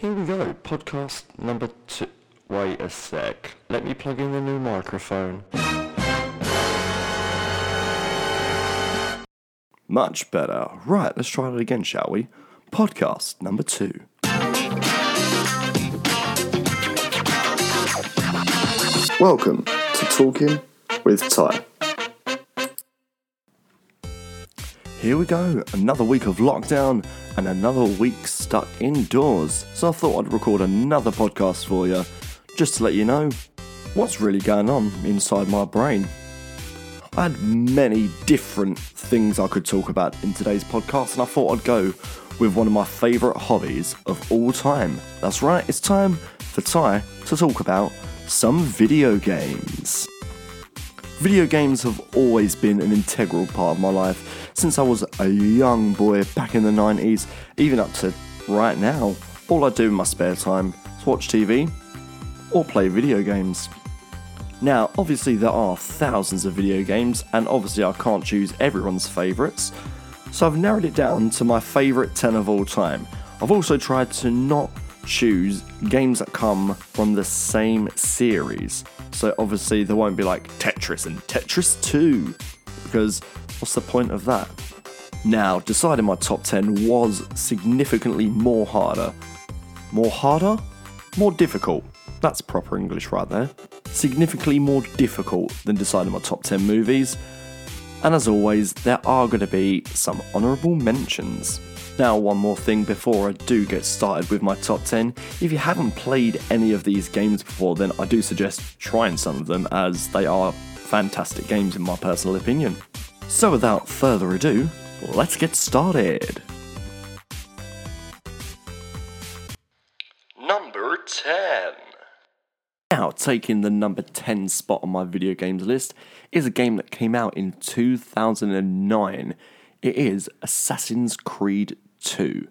Here we go, podcast number two. Wait a sec. Let me plug in the new microphone. Much better. Right, let's try it again, shall we? Podcast number two. Welcome to Talking with Ty. Here we go, another week of lockdown and another week stuck indoors. So I thought I'd record another podcast for you, just to let you know what's really going on inside my brain. I had many different things I could talk about in today's podcast, and I thought I'd go with one of my favourite hobbies of all time. That's right, it's time for Ty to talk about some video games. Video games have always been an integral part of my life since I was a young boy back in the 90s, even up to right now. All I do in my spare time is watch TV or play video games. Now, obviously, there are thousands of video games, and obviously, I can't choose everyone's favourites, so I've narrowed it down to my favourite 10 of all time. I've also tried to not choose games that come from the same series. So obviously there won't be like Tetris and Tetris 2 because what's the point of that? Now, deciding my top 10 was significantly more harder. More harder? More difficult. That's proper English right there. Significantly more difficult than deciding my top 10 movies. And as always, there are going to be some honourable mentions. Now, one more thing before I do get started with my top 10. If you haven't played any of these games before, then I do suggest trying some of them as they are fantastic games in my personal opinion. So, without further ado, let's get started. Number 10. Now, taking the number 10 spot on my video games list is a game that came out in 2009. It is Assassin's Creed 2.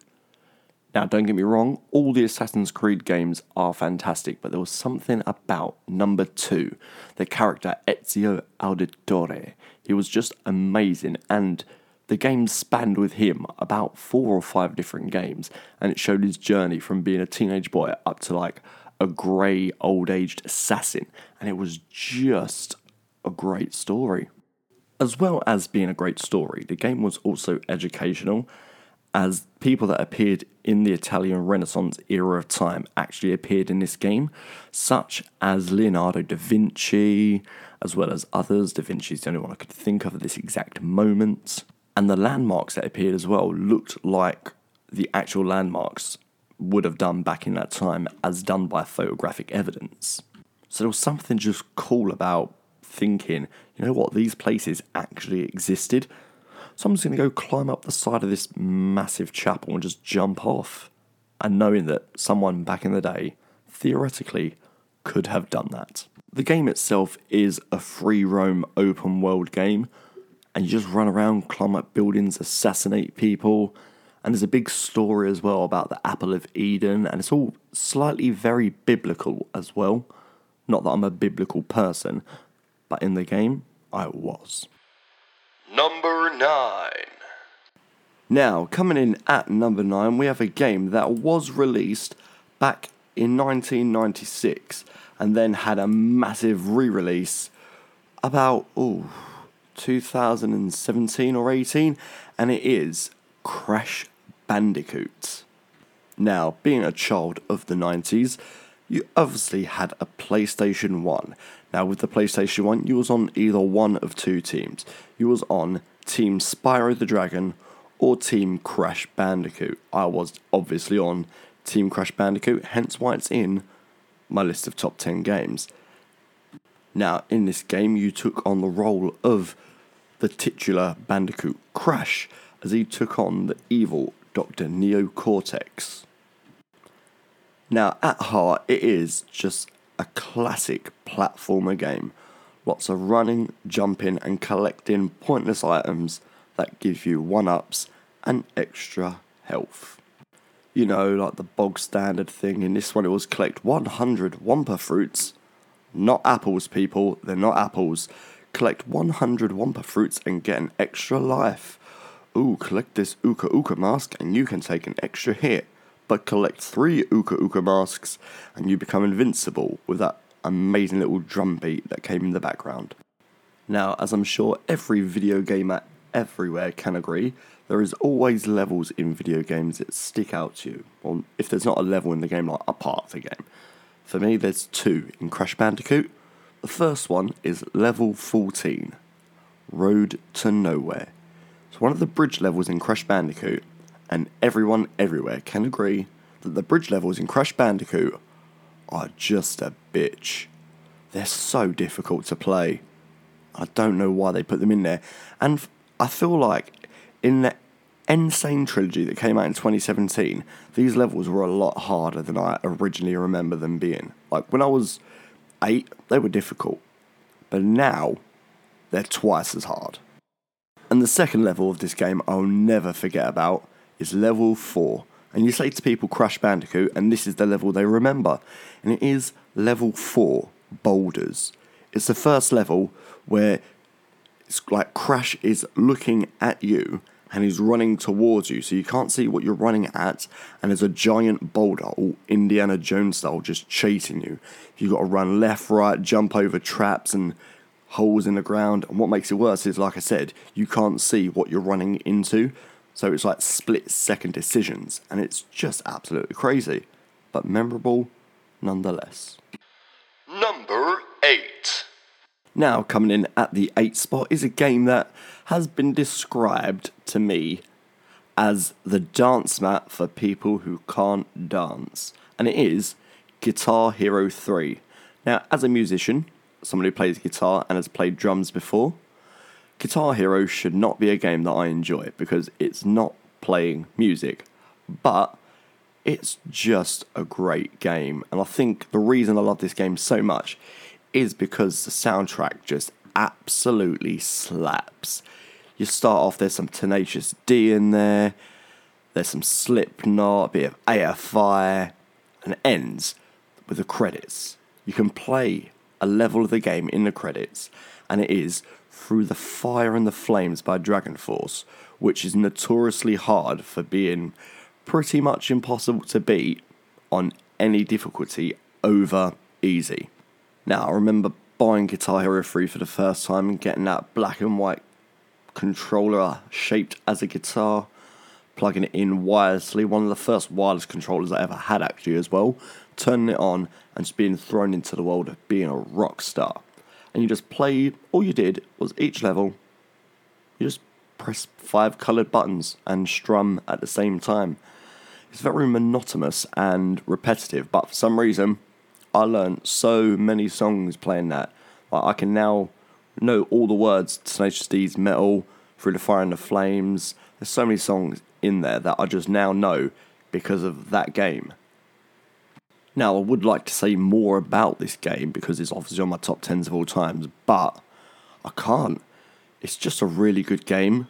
Now, don't get me wrong, all the Assassin's Creed games are fantastic, but there was something about number 2, the character Ezio Auditore. He was just amazing, and the game spanned with him about four or five different games, and it showed his journey from being a teenage boy up to like a grey, old aged assassin, and it was just a great story. As well as being a great story, the game was also educational, as people that appeared in the Italian Renaissance era of time actually appeared in this game, such as Leonardo da Vinci, as well as others. Da Vinci's the only one I could think of at this exact moment. And the landmarks that appeared as well looked like the actual landmarks would have done back in that time, as done by photographic evidence. So there was something just cool about thinking, you know what, these places actually existed. So I'm just going to go climb up the side of this massive chapel and just jump off. And knowing that someone back in the day, theoretically, could have done that. The game itself is a free roam open world game, and you just run around, climb up buildings, assassinate people, and there's a big story as well about the Apple of Eden, and it's all slightly very biblical as well. Not that I'm a biblical person, but in the game, I was. Number 9. Now, coming in at number 9, we have a game that was released back in 1996 and then had a massive re release about, oh, 2017 or 18, and it is Crash Bandicoot. Now, being a child of the 90s, you obviously had a PlayStation 1. Now, with the PlayStation 1, you was on either one of two teams. You was on Team Spyro the Dragon or Team Crash Bandicoot. I was obviously on Team Crash Bandicoot, hence why it's in my list of top 10 games. Now, in this game, you took on the role of the titular Bandicoot Crash as he took on the evil Dr. Neo Cortex. Now, at heart, it is just a classic platformer game. Lots of running, jumping, and collecting pointless items that give you one ups and extra health. You know, like the bog standard thing. In this one, it was collect 100 Wumpa fruits. Not apples, people, they're not apples. Collect 100 Wumpa fruits and get an extra life. Ooh, collect this Uka Uka mask and you can take an extra hit. But collect three Uka Uka masks and you become invincible with that amazing little drum beat that came in the background. Now, as I'm sure every video gamer everywhere can agree, there is always levels in video games that stick out to you. Or if there's not a level in the game, like a part of the game. For me, there's two in Crash Bandicoot. The first one is level 14, Road to Nowhere. It's one of the bridge levels in Crash Bandicoot, and everyone everywhere can agree that the bridge levels in Crash Bandicoot are just a bitch. They're so difficult to play. I don't know why they put them in there. And I feel like in the N. Sane trilogy that came out in 2017, these levels were a lot harder than I originally remember them being. Like when I was eight, they were difficult. But now, they're twice as hard. And the second level of this game I'll never forget about is level 4. And you say to people Crash Bandicoot, and this is the level they remember. And it is level 4 Boulders. It's the first level where it's like Crash is looking at you and he's running towards you, so you can't see what you're running at, and there's a giant boulder, all Indiana Jones style, just chasing you. You've got to run left, right, jump over traps and holes in the ground. And what makes it worse is, like I said, you can't see what you're running into, so it's like split second decisions, and it's just absolutely crazy, but memorable nonetheless. Number 8. Now, coming in at the 8 spot is a game that has been described to me as the dance mat for people who can't dance, and it is Guitar Hero 3. Now, as a musician, someone who plays guitar and has played drums before, Guitar Hero should not be a game that I enjoy because it's not playing music, but it's just a great game. And I think the reason I love this game so much is because the soundtrack just absolutely slaps. You start off, there's some Tenacious D in there, there's some Slipknot, a bit of AFI, and ends with the credits. You can play a level of the game in the credits, and it is Through the Fire and the Flames by Dragon Force, which is notoriously hard for being pretty much impossible to beat on any difficulty over easy. Now, I remember buying Guitar Hero 3 for the first time and getting that black and white controller shaped as a guitar, plugging it in wirelessly, one of the first wireless controllers I ever had actually as well, turning it on and just being thrown into the world of being a rock star. And you just play, all you did was each level, you just press five coloured buttons and strum at the same time. It's very monotonous and repetitive, but for some reason, I learned so many songs playing that. Like I can now know all the words to Tenacious D's Metal, Through the Fire and the Flames. There's so many songs in there that I just now know because of that game. Now, I would like to say more about this game because it's obviously on my top 10s of all times, but I can't. It's just a really good game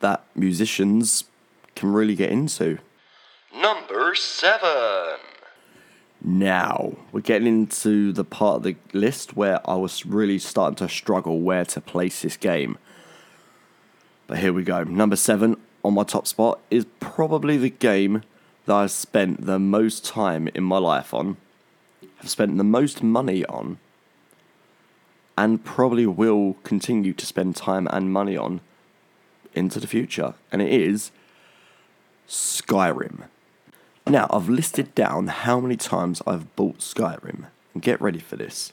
that musicians can really get into. Number 7. Now, we're getting into the part of the list where I was really starting to struggle where to place this game. But here we go. Number seven on my top spot is probably the game that I've spent the most time in my life on, have spent the most money on, and probably will continue to spend time and money on into the future. And it is Skyrim. Now, I've listed down how many times I've bought Skyrim, and get ready for this.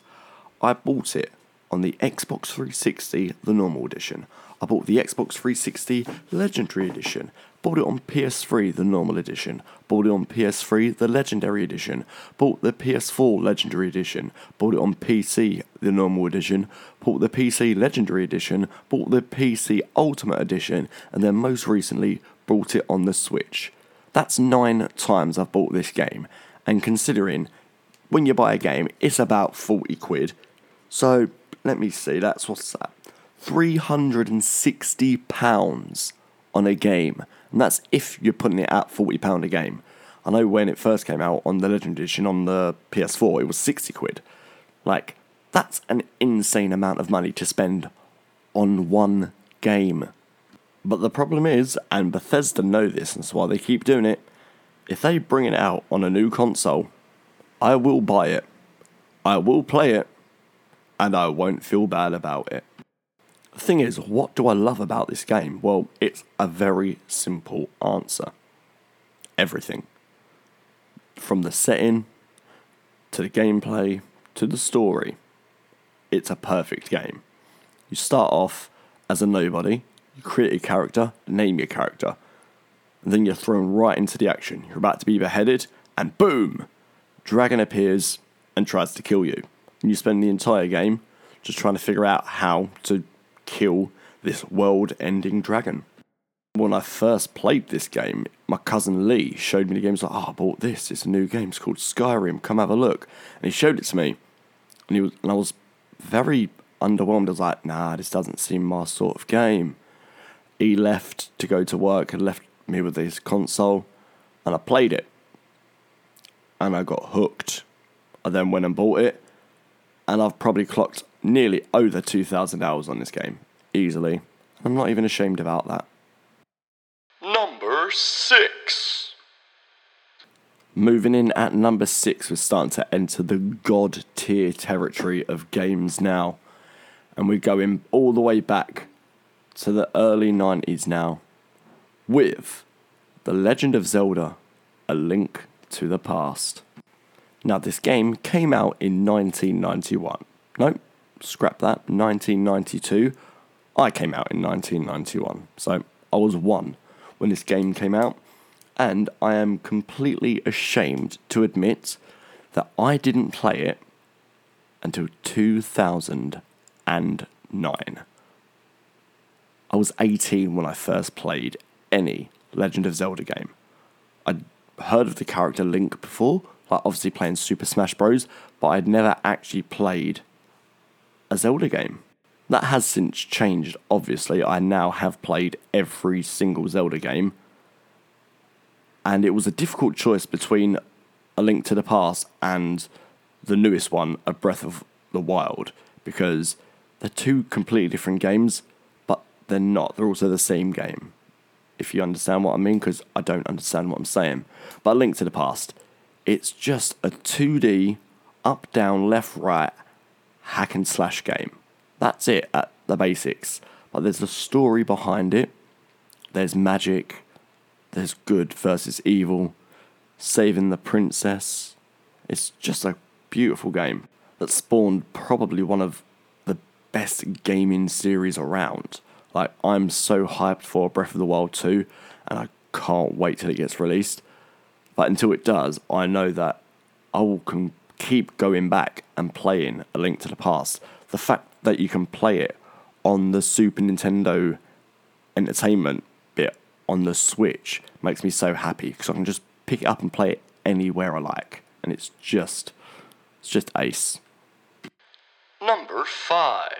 I bought it on the Xbox 360, the normal edition. I bought the Xbox 360 Legendary Edition. Bought it on PS3, the normal edition. Bought it on PS3, the Legendary Edition. Bought the PS4 Legendary Edition. Bought it on PC, the normal edition. Bought the PC Legendary Edition. Bought the PC Ultimate Edition. And then most recently, bought it on the Switch. That's nine times I've bought this game. And considering when you buy a game, it's about 40 quid. So let me see, that's what's that? 360 pounds on a game. And that's if you're putting it at 40 pound a game. I know when it first came out on the Legend Edition on the PS4, it was 60 quid. Like, that's an insane amount of money to spend on one game. But the problem is, and Bethesda know this, and that's why they keep doing it, if they bring it out on a new console, I will buy it. I will play it, and I won't feel bad about it. The thing is, what do I love about this game? Well, it's a very simple answer. Everything. From the setting, to the gameplay, to the story. It's a perfect game. You start off as a nobody, you create a character, name your character, and then you're thrown right into the action. You're about to be beheaded, and boom! Dragon appears and tries to kill you. And you spend the entire game just trying to figure out how to kill this world ending dragon. When I first played this game, my cousin Lee showed me the game. He's like, Oh, I bought this. It's a new game. It's called Skyrim. Come have a look. And he showed it to me. And, he was, and I was very underwhelmed. I was like, Nah, this doesn't seem my sort of game. He left to go to work and left me with his console. And I played it. And I got hooked. I then went and bought it. And I've probably clocked nearly over 2,000 hours on this game, easily. I'm not even ashamed about that. Number 6. Moving in at number 6, we're starting to enter the god tier territory of games now. And we're going all the way back to the early 90s now with The Legend of Zelda A Link to the Past. Now, this game came out in 1991. Nope, scrap that, 1992. I came out in 1991, so I was one when this game came out, and I am completely ashamed to admit that I didn't play it until 2009. I was 18 when I first played any Legend of Zelda game. I'd heard of the character Link before, like obviously playing Super Smash Bros., but I'd never actually played a Zelda game. That has since changed, obviously. I now have played every single Zelda game. And it was a difficult choice between A Link to the Past and the newest one, A Breath of the Wild, because they're two completely different games, but they're not. They're also the same game, if you understand what I mean, because I don't understand what I'm saying. But A Link to the Past, it's just a 2D, up, down, left, right hack and slash game. That's it at the basics. But there's a story behind it. There's magic. There's good versus evil. Saving the princess. It's just a beautiful game that spawned probably one of the best gaming series around. Like, I'm so hyped for Breath of the Wild 2, and I can't wait till it gets released. But until it does, I know that I will con- keep going back and playing A Link to the Past. The fact that you can play it on the Super Nintendo Entertainment bit on the Switch makes me so happy because I can just pick it up and play it anywhere I like, and it's just, it's just ace. Number 5.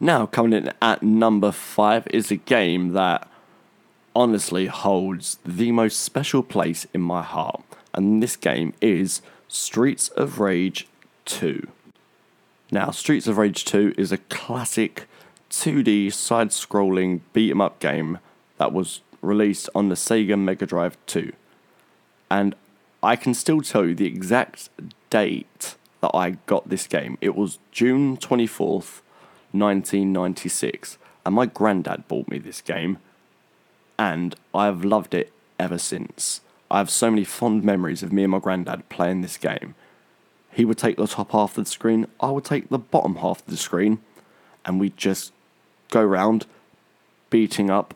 Now, coming in at number five is a game that honestly holds the most special place in my heart, and this game is Streets of Rage 2. Now, Streets of Rage 2 is a classic 2D side scrolling beat 'em up game that was released on the Sega Mega Drive 2. And I can still tell you the exact date that I got this game. It was June 24th, 1996. And my granddad bought me this game. And I've loved it ever since. I have so many fond memories of me and my granddad playing this game. He would take the top half of the screen, I would take the bottom half of the screen, and we'd just go round beating up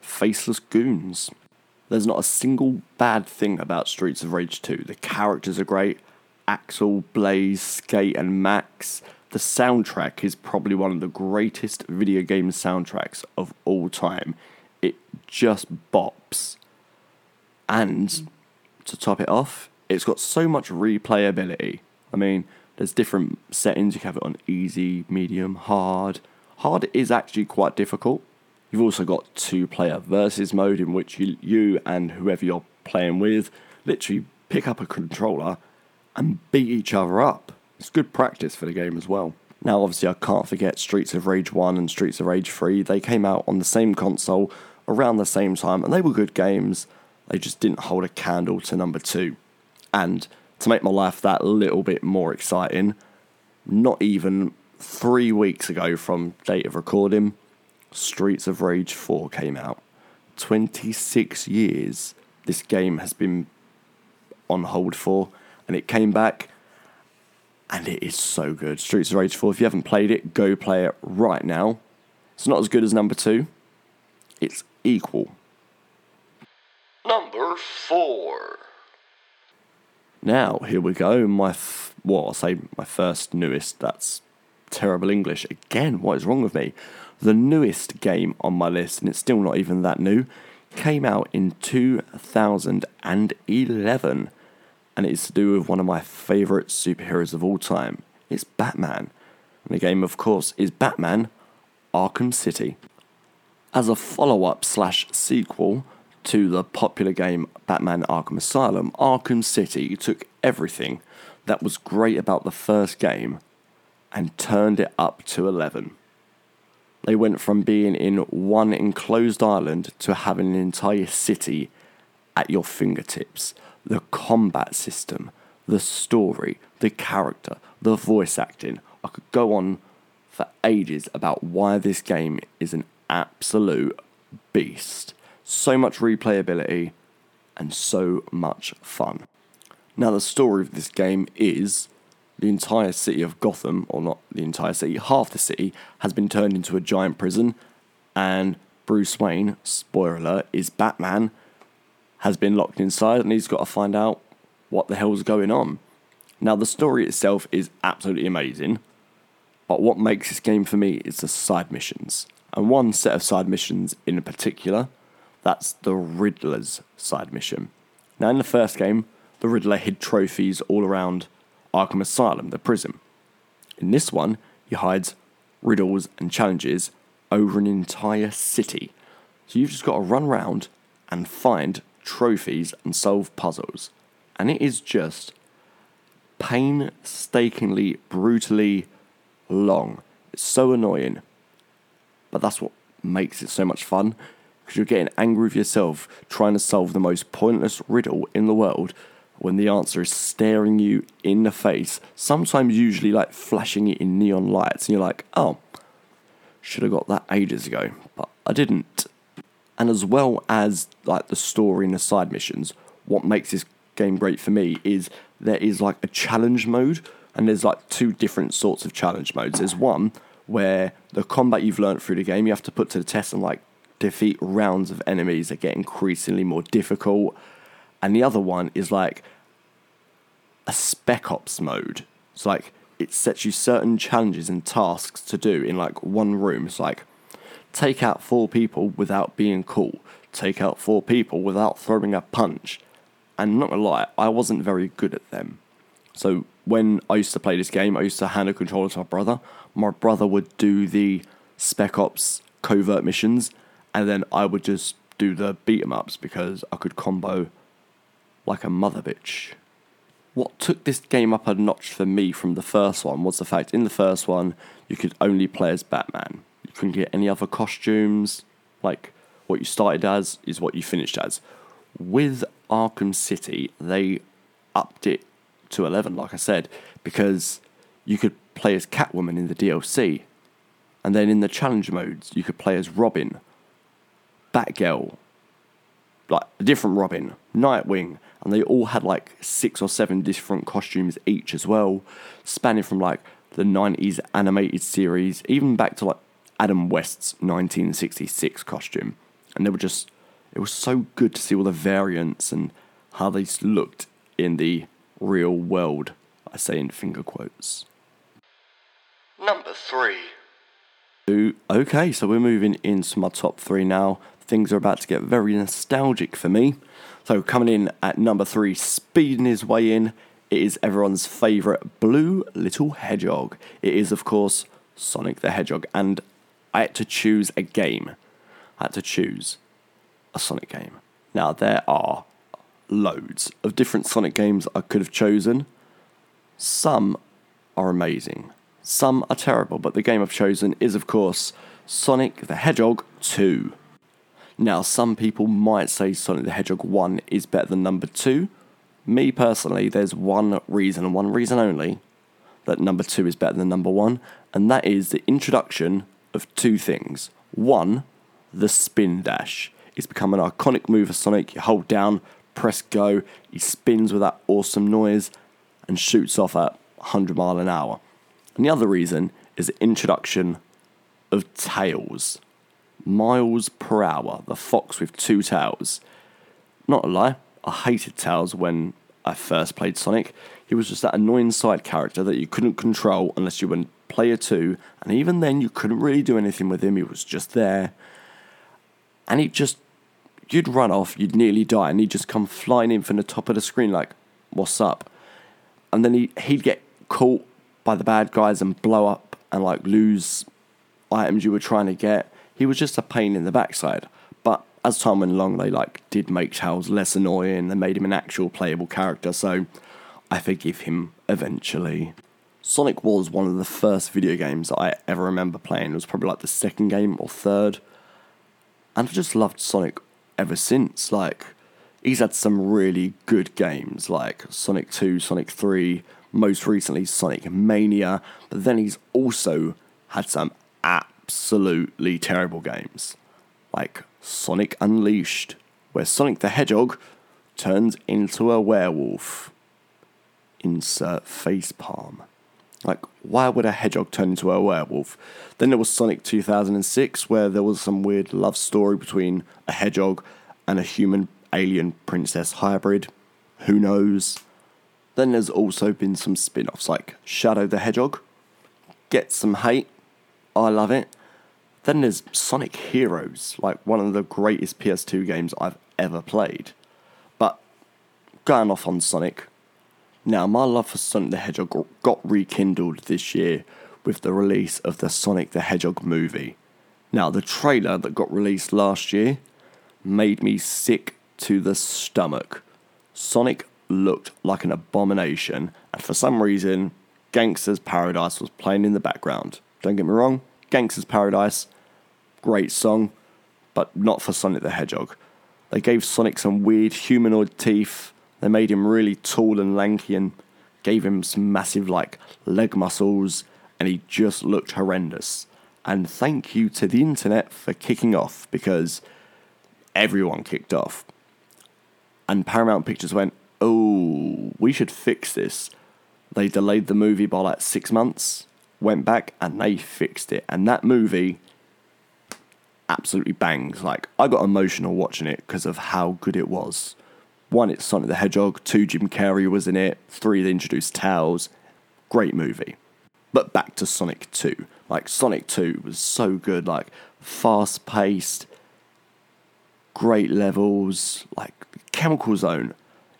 faceless goons. There's not a single bad thing about Streets of Rage 2. The characters are great. Axel, Blaze, Skate, and Max. The soundtrack is probably one of the greatest video game soundtracks of all time. It just bops. And to top it off, it's got so much replayability. I mean, there's different settings. You can have it on easy, medium, hard. Hard is actually quite difficult. You've also got two player versus mode in which you, you and whoever you're playing with literally pick up a controller and beat each other up. It's good practice for the game as well. Now, obviously, I can't forget Streets of Rage 1 and Streets of Rage 3. They came out on the same console around the same time, and they were good games. They just didn't hold a candle to number two. And to make my life that little bit more exciting, not even three weeks ago from date of recording, Streets of Rage 4 came out. 26 years this game has been on hold for, and it came back, and it is so good. Streets of Rage 4, if you haven't played it, go play it right now. It's not as good as number two, it's equal. Number 4. Now, here we go. My, f- well, I'll say my first newest. That's terrible English. Again, what is wrong with me? The newest game on my list, and it's still not even that new, came out in 2011. And it's to do with one of my favourite superheroes of all time. It's Batman. And the game, of course, is Batman Arkham City. As a follow up slash sequel to the popular game Batman Arkham Asylum, Arkham City took everything that was great about the first game and turned it up to 11. They went from being in one enclosed island to having an entire city at your fingertips. The combat system, the story, the character, the voice acting. I could go on for ages about why this game is an absolute beast. So much replayability and so much fun. Now, the story of this game is the entire city of Gotham, or not the entire city, half the city, has been turned into a giant prison, and Bruce Wayne, spoiler alert, is Batman, has been locked inside and he's got to find out what the hell's going on. Now, the story itself is absolutely amazing, but what makes this game for me is the side missions. And one set of side missions in particular, that's the Riddler's side mission. Now, in the first game, the Riddler hid trophies all around Arkham Asylum, the prison. In this one, he hides riddles and challenges over an entire city. So you've just got to run around and find trophies and solve puzzles. And it is just painstakingly, brutally long. It's so annoying. But that's what makes it so much fun because you're getting angry with yourself trying to solve the most pointless riddle in the world when the answer is staring you in the face, sometimes usually like flashing it in neon lights, and you're like, oh, should have got that ages ago, but I didn't. And as well as like the story and the side missions, what makes this game great for me is there is like a challenge mode, and there's like two different sorts of challenge modes. There's one where the combat you've learned through the game you have to put to the test and like defeat rounds of enemies that get increasingly more difficult and the other one is like a spec ops mode. It's like it sets you certain challenges and tasks to do in like one room. It's like take out four people without being cool, take out four people without throwing a punch. And not gonna lie, I wasn't very good at them. So when I used to play this game, I used to hand a controller to my brother. My brother would do the spec ops covert missions, and then I would just do the beat 'em ups because I could combo like a mother bitch. What took this game up a notch for me from the first one was the fact in the first one you could only play as Batman. You couldn't get any other costumes. Like what you started as is what you finished as. With Arkham City, they upped it to 11, like I said, because you could play as Catwoman in the DLC. And then in the challenge modes, you could play as Robin, Batgirl, like a different Robin, Nightwing, and they all had like six or seven different costumes each as well, spanning from like the 90s animated series, even back to like Adam West's 1966 costume. And they were just, it was so good to see all the variants and how they looked in the real world. I say in finger quotes. Number 3. Okay, so we're moving into my top three now. Things are about to get very nostalgic for me. So, coming in at number three, speeding his way in, it is everyone's favourite Blue Little Hedgehog. It is, of course, Sonic the Hedgehog. And I had to choose a game. I had to choose a Sonic game. Now, there are loads of different Sonic games I could have chosen. Some are amazing, some are terrible, but the game I've chosen is, of course, Sonic the Hedgehog 2. Now, some people might say Sonic the Hedgehog 1 is better than number 2. Me personally, there's one reason and one reason only that number 2 is better than number 1, and that is the introduction of two things. One, the spin dash. It's become an iconic move for Sonic. You hold down, press go, he spins with that awesome noise and shoots off at 100 mile an hour. And the other reason is the introduction of tails. Miles Prower, the fox with two tails. Not a lie, I hated Tails when I first played Sonic. He was just that annoying side character that you couldn't control unless you were in player two, and even then you couldn't really do anything with him, he was just there. And he just you'd run off, you'd nearly die, and he'd just come flying in from the top of the screen like, What's up? And then he he'd get caught by the bad guys and blow up and like lose items you were trying to get. He was just a pain in the backside. But as time went along, they like did make Tails less annoying. They made him an actual playable character. So I forgive him eventually. Sonic was one of the first video games I ever remember playing. It was probably like the second game or third. And I just loved Sonic ever since. Like, he's had some really good games like Sonic 2, Sonic 3, most recently Sonic Mania, but then he's also had some absolutely terrible games like Sonic Unleashed, where Sonic the Hedgehog turns into a werewolf. Insert face palm. Like, why would a hedgehog turn into a werewolf? Then there was Sonic 2006, where there was some weird love story between a hedgehog and a human alien princess hybrid. Who knows? Then there's also been some spin offs like Shadow the Hedgehog. Get some hate. I love it. Then there's Sonic Heroes, like one of the greatest PS2 games I've ever played. But going off on Sonic, now my love for Sonic the Hedgehog got rekindled this year with the release of the Sonic the Hedgehog movie. Now, the trailer that got released last year made me sick to the stomach. Sonic looked like an abomination, and for some reason, Gangster's Paradise was playing in the background. Don't get me wrong, Gangster's Paradise, great song, but not for Sonic the Hedgehog. They gave Sonic some weird humanoid teeth, they made him really tall and lanky and gave him some massive, like, leg muscles, and he just looked horrendous. And thank you to the internet for kicking off because everyone kicked off. And Paramount Pictures went, oh, we should fix this. They delayed the movie by like six months, went back, and they fixed it. And that movie absolutely bangs. Like, I got emotional watching it because of how good it was. One, it's Sonic the Hedgehog. Two, Jim Carrey was in it. Three, they introduced Tails. Great movie. But back to Sonic 2. Like, Sonic 2 was so good. Like, fast paced, great levels. Like, Chemical Zone.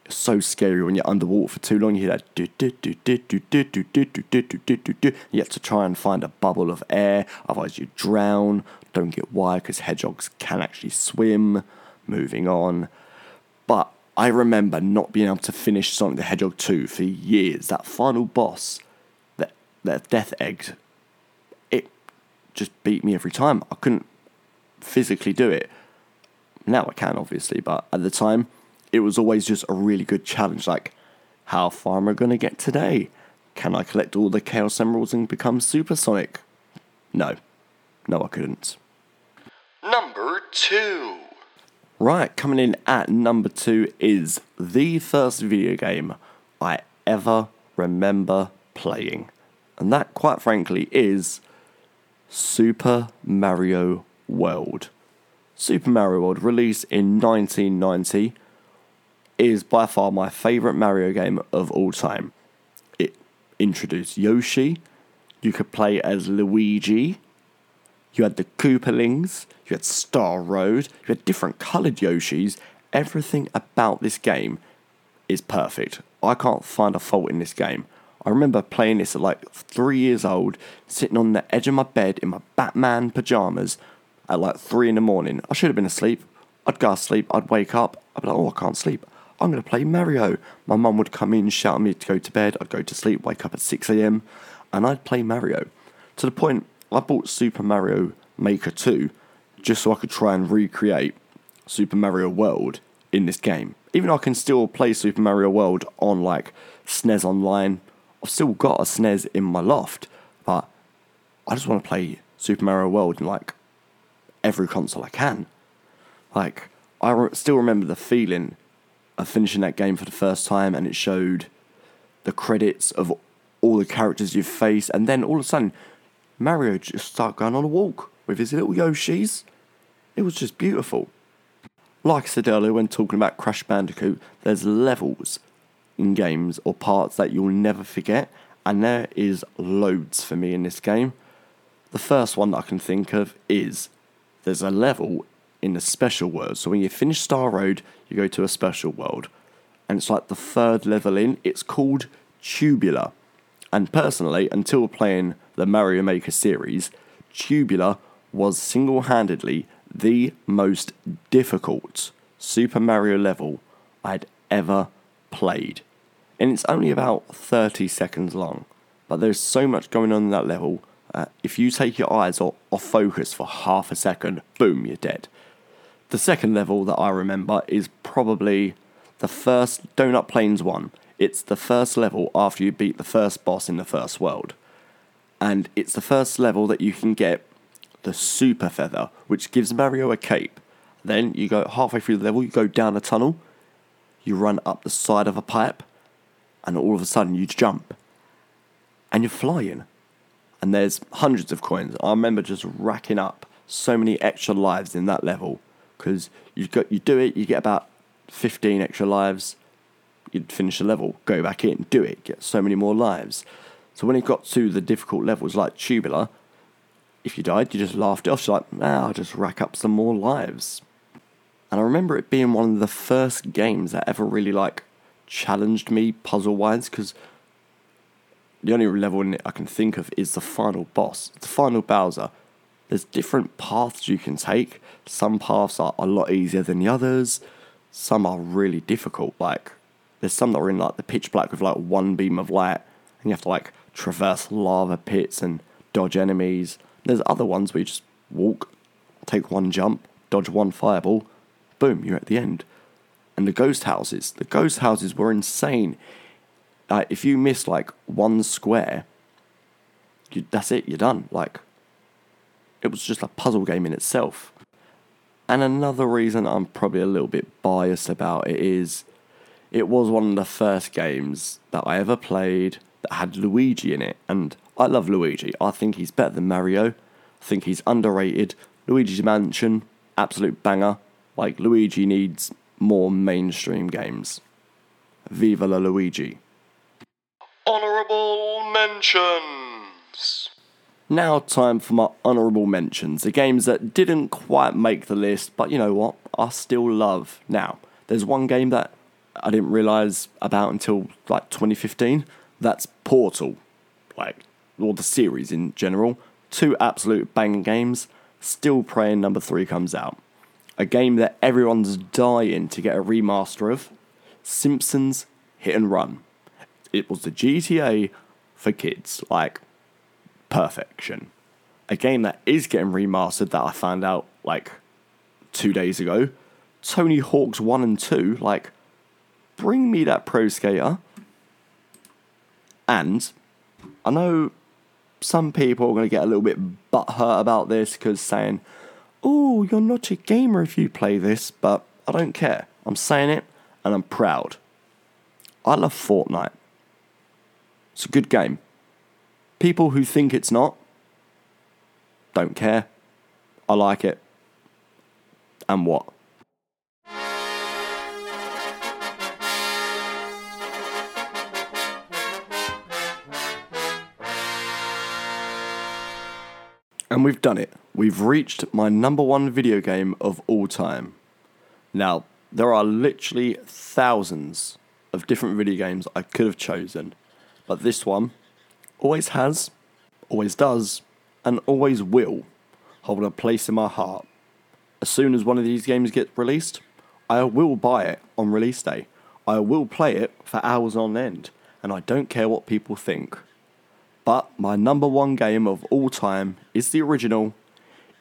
So scary when you're underwater for too long. You hear that. You have to try and find a bubble of air, otherwise, you drown. Don't get why, because hedgehogs can actually swim. Moving on. But I remember not being able to finish Sonic the Hedgehog 2 for years. That final boss, that, that Death Egg, it just beat me every time. I couldn't physically do it. Now I can, obviously, but at the time, it was always just a really good challenge. Like, how far am I going to get today? Can I collect all the Chaos Emeralds and become supersonic? No. No, I couldn't. Number 2. Right, coming in at number two is the first video game I ever remember playing. And that, quite frankly, is Super Mario World. Super Mario World, released in 1990, is by far my favourite Mario game of all time. It introduced Yoshi, you could play as Luigi, you had the Koopalings, you had Star Road, you had different coloured Yoshis. Everything about this game is perfect. I can't find a fault in this game. I remember playing this at like three years old, sitting on the edge of my bed in my Batman pajamas at like three in the morning. I should have been asleep. I'd go to sleep, I'd wake up, I'd be like, oh, I can't sleep. I'm going to play Mario. My mum would come in, shout at me to go to bed. I'd go to sleep, wake up at 6 a.m., and I'd play Mario. To the point, I bought Super Mario Maker 2 just so I could try and recreate Super Mario World in this game. Even though I can still play Super Mario World on like SNES Online, I've still got a SNES in my loft, but I just want to play Super Mario World in like every console I can. Like, I re- still remember the feeling finishing that game for the first time, and it showed the credits of all the characters you've faced, and then all of a sudden, Mario just started going on a walk with his little Yoshis. It was just beautiful. Like I said earlier, when talking about Crash Bandicoot, there's levels in games or parts that you'll never forget, and there is loads for me in this game. The first one that I can think of is there's a level in a special world. So when you finish Star Road, you go to a special world. And it's like the third level in. It's called Tubular. And personally, until playing the Mario Maker series, Tubular was single handedly the most difficult Super Mario level I'd ever played. And it's only about 30 seconds long. But there's so much going on in that level. Uh, if you take your eyes off, off focus for half a second, boom, you're dead. The second level that I remember is probably the first Donut Plains one. It's the first level after you beat the first boss in the first world. And it's the first level that you can get the Super Feather, which gives Mario a cape. Then you go halfway through the level, you go down a tunnel, you run up the side of a pipe, and all of a sudden you jump. And you're flying. And there's hundreds of coins. I remember just racking up so many extra lives in that level because you got you do it, you get about 15 extra lives, you'd finish the level, go back in, do it, get so many more lives. So when it got to the difficult levels like tubular, if you died, you just laughed it off. You're like, nah, I'll just rack up some more lives. And I remember it being one of the first games that ever really like challenged me puzzle wise because the only level in it I can think of is the final boss, the final Bowser. There's different paths you can take. Some paths are a lot easier than the others. Some are really difficult. Like there's some that are in like the pitch black with like one beam of light, and you have to like traverse lava pits and dodge enemies. There's other ones where you just walk, take one jump, dodge one fireball, boom, you're at the end. And the ghost houses, the ghost houses were insane. Uh, if you miss like one square, you, that's it, you're done. Like, it was just a puzzle game in itself. And another reason I'm probably a little bit biased about it is it was one of the first games that I ever played that had Luigi in it. And I love Luigi. I think he's better than Mario. I think he's underrated. Luigi's Mansion, absolute banger. Like, Luigi needs more mainstream games. Viva la Luigi. Honorable mentions. Now, time for my honourable mentions. The games that didn't quite make the list, but you know what? I still love. Now, there's one game that I didn't realise about until like 2015. That's Portal. Like, or the series in general. Two absolute banging games. Still praying number three comes out. A game that everyone's dying to get a remaster of Simpsons Hit and Run. It was the GTA for kids. Like, perfection. A game that is getting remastered that I found out like two days ago. Tony Hawk's 1 and 2. Like, bring me that pro skater. And I know some people are going to get a little bit butthurt about this because saying, oh, you're not a gamer if you play this, but I don't care. I'm saying it and I'm proud. I love Fortnite. It's a good game. People who think it's not, don't care. I like it. And what? And we've done it. We've reached my number one video game of all time. Now, there are literally thousands of different video games I could have chosen, but this one always has, always does, and always will hold a place in my heart. As soon as one of these games gets released, I will buy it on release day. I will play it for hours on end, and I don't care what people think. But my number one game of all time is the original.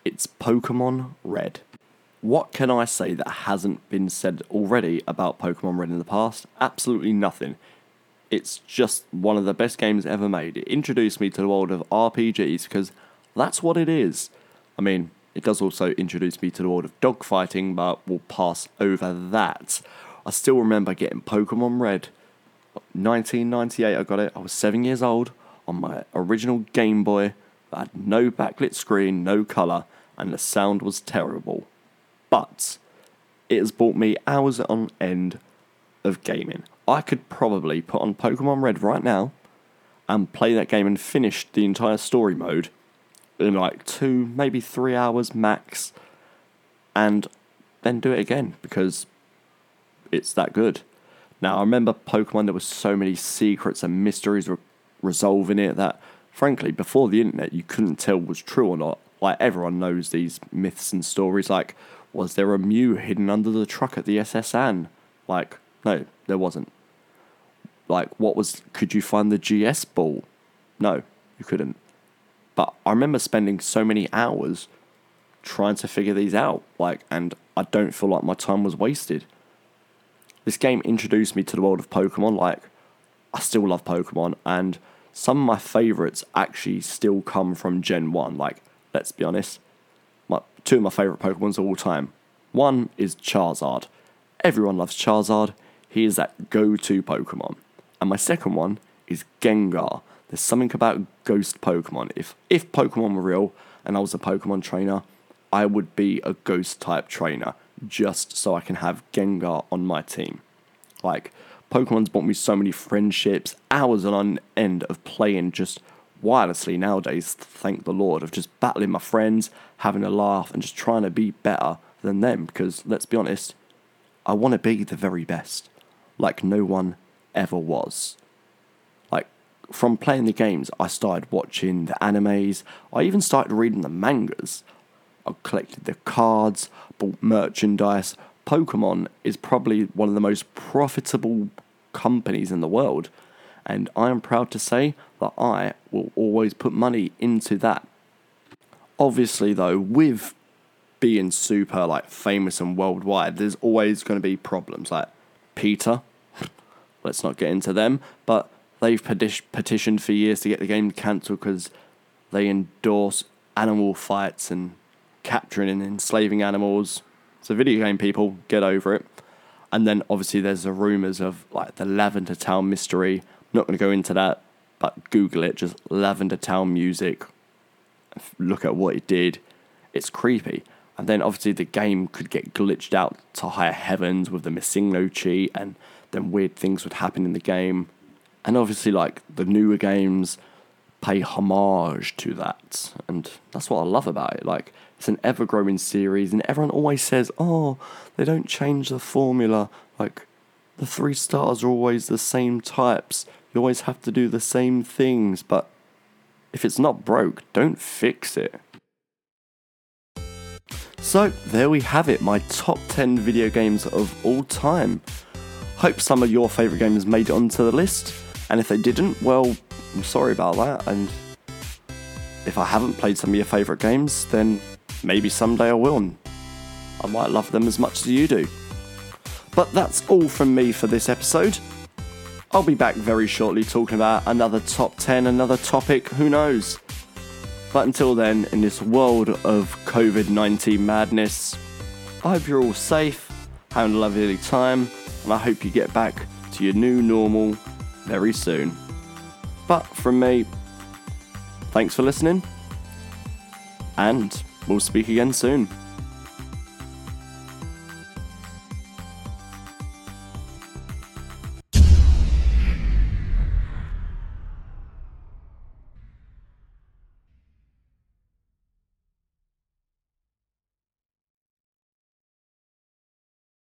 It's Pokemon Red. What can I say that hasn't been said already about Pokemon Red in the past? Absolutely nothing. It's just one of the best games ever made. It introduced me to the world of RPGs because that's what it is. I mean, it does also introduce me to the world of dogfighting, but we'll pass over that. I still remember getting Pokemon Red. 1998, I got it. I was seven years old on my original Game Boy that had no backlit screen, no colour, and the sound was terrible. But it has brought me hours on end of gaming. I could probably put on Pokemon Red right now and play that game and finish the entire story mode in like two, maybe three hours max, and then do it again because it's that good. Now, I remember Pokemon, there were so many secrets and mysteries re- resolving it that, frankly, before the internet, you couldn't tell was true or not. Like, everyone knows these myths and stories. Like, was there a Mew hidden under the truck at the S.S. Anne? Like, no, there wasn't. Like, what was, could you find the GS ball? No, you couldn't. But I remember spending so many hours trying to figure these out. Like, and I don't feel like my time was wasted. This game introduced me to the world of Pokemon. Like, I still love Pokemon, and some of my favorites actually still come from Gen 1. Like, let's be honest, my, two of my favorite Pokemons of all time. One is Charizard. Everyone loves Charizard. He is that go to Pokemon. And my second one is Gengar. There's something about ghost Pokemon. If if Pokemon were real and I was a Pokemon trainer, I would be a ghost type trainer just so I can have Gengar on my team. Like Pokemon's brought me so many friendships, hours on end of playing just wirelessly nowadays, thank the Lord, of just battling my friends, having a laugh, and just trying to be better than them. Because let's be honest, I want to be the very best, like no one ever was. Like from playing the games, I started watching the animes. I even started reading the mangas. I collected the cards, bought merchandise. Pokemon is probably one of the most profitable companies in the world, and I am proud to say that I will always put money into that. Obviously, though, with being super like famous and worldwide, there's always going to be problems. Like PETA, let's not get into them, but they've peti- petitioned for years to get the game cancelled because they endorse animal fights and capturing and enslaving animals. So, video game people, get over it. And then obviously there's the rumours of like the Lavender Town mystery. I'm not going to go into that, but Google it, just Lavender Town music. Look at what it did. It's creepy. And then obviously the game could get glitched out to higher heavens with the MissingNo cheat, and then weird things would happen in the game. And obviously, like the newer games pay homage to that, and that's what I love about it. Like it's an ever growing series, and everyone always says, oh, they don't change the formula. Like, the three stars are always the same types. You always have to do the same things, but if it's not broke, don't fix it. So, there we have it my top 10 video games of all time. Hope some of your favourite games made it onto the list, and if they didn't, well, I'm sorry about that. And if I haven't played some of your favourite games, then maybe someday I will. I might love them as much as you do. But that's all from me for this episode. I'll be back very shortly talking about another top 10, another topic, who knows. But until then, in this world of COVID 19 madness, I hope you're all safe, having a lovely time, and I hope you get back to your new normal very soon. But from me, thanks for listening, and we'll speak again soon.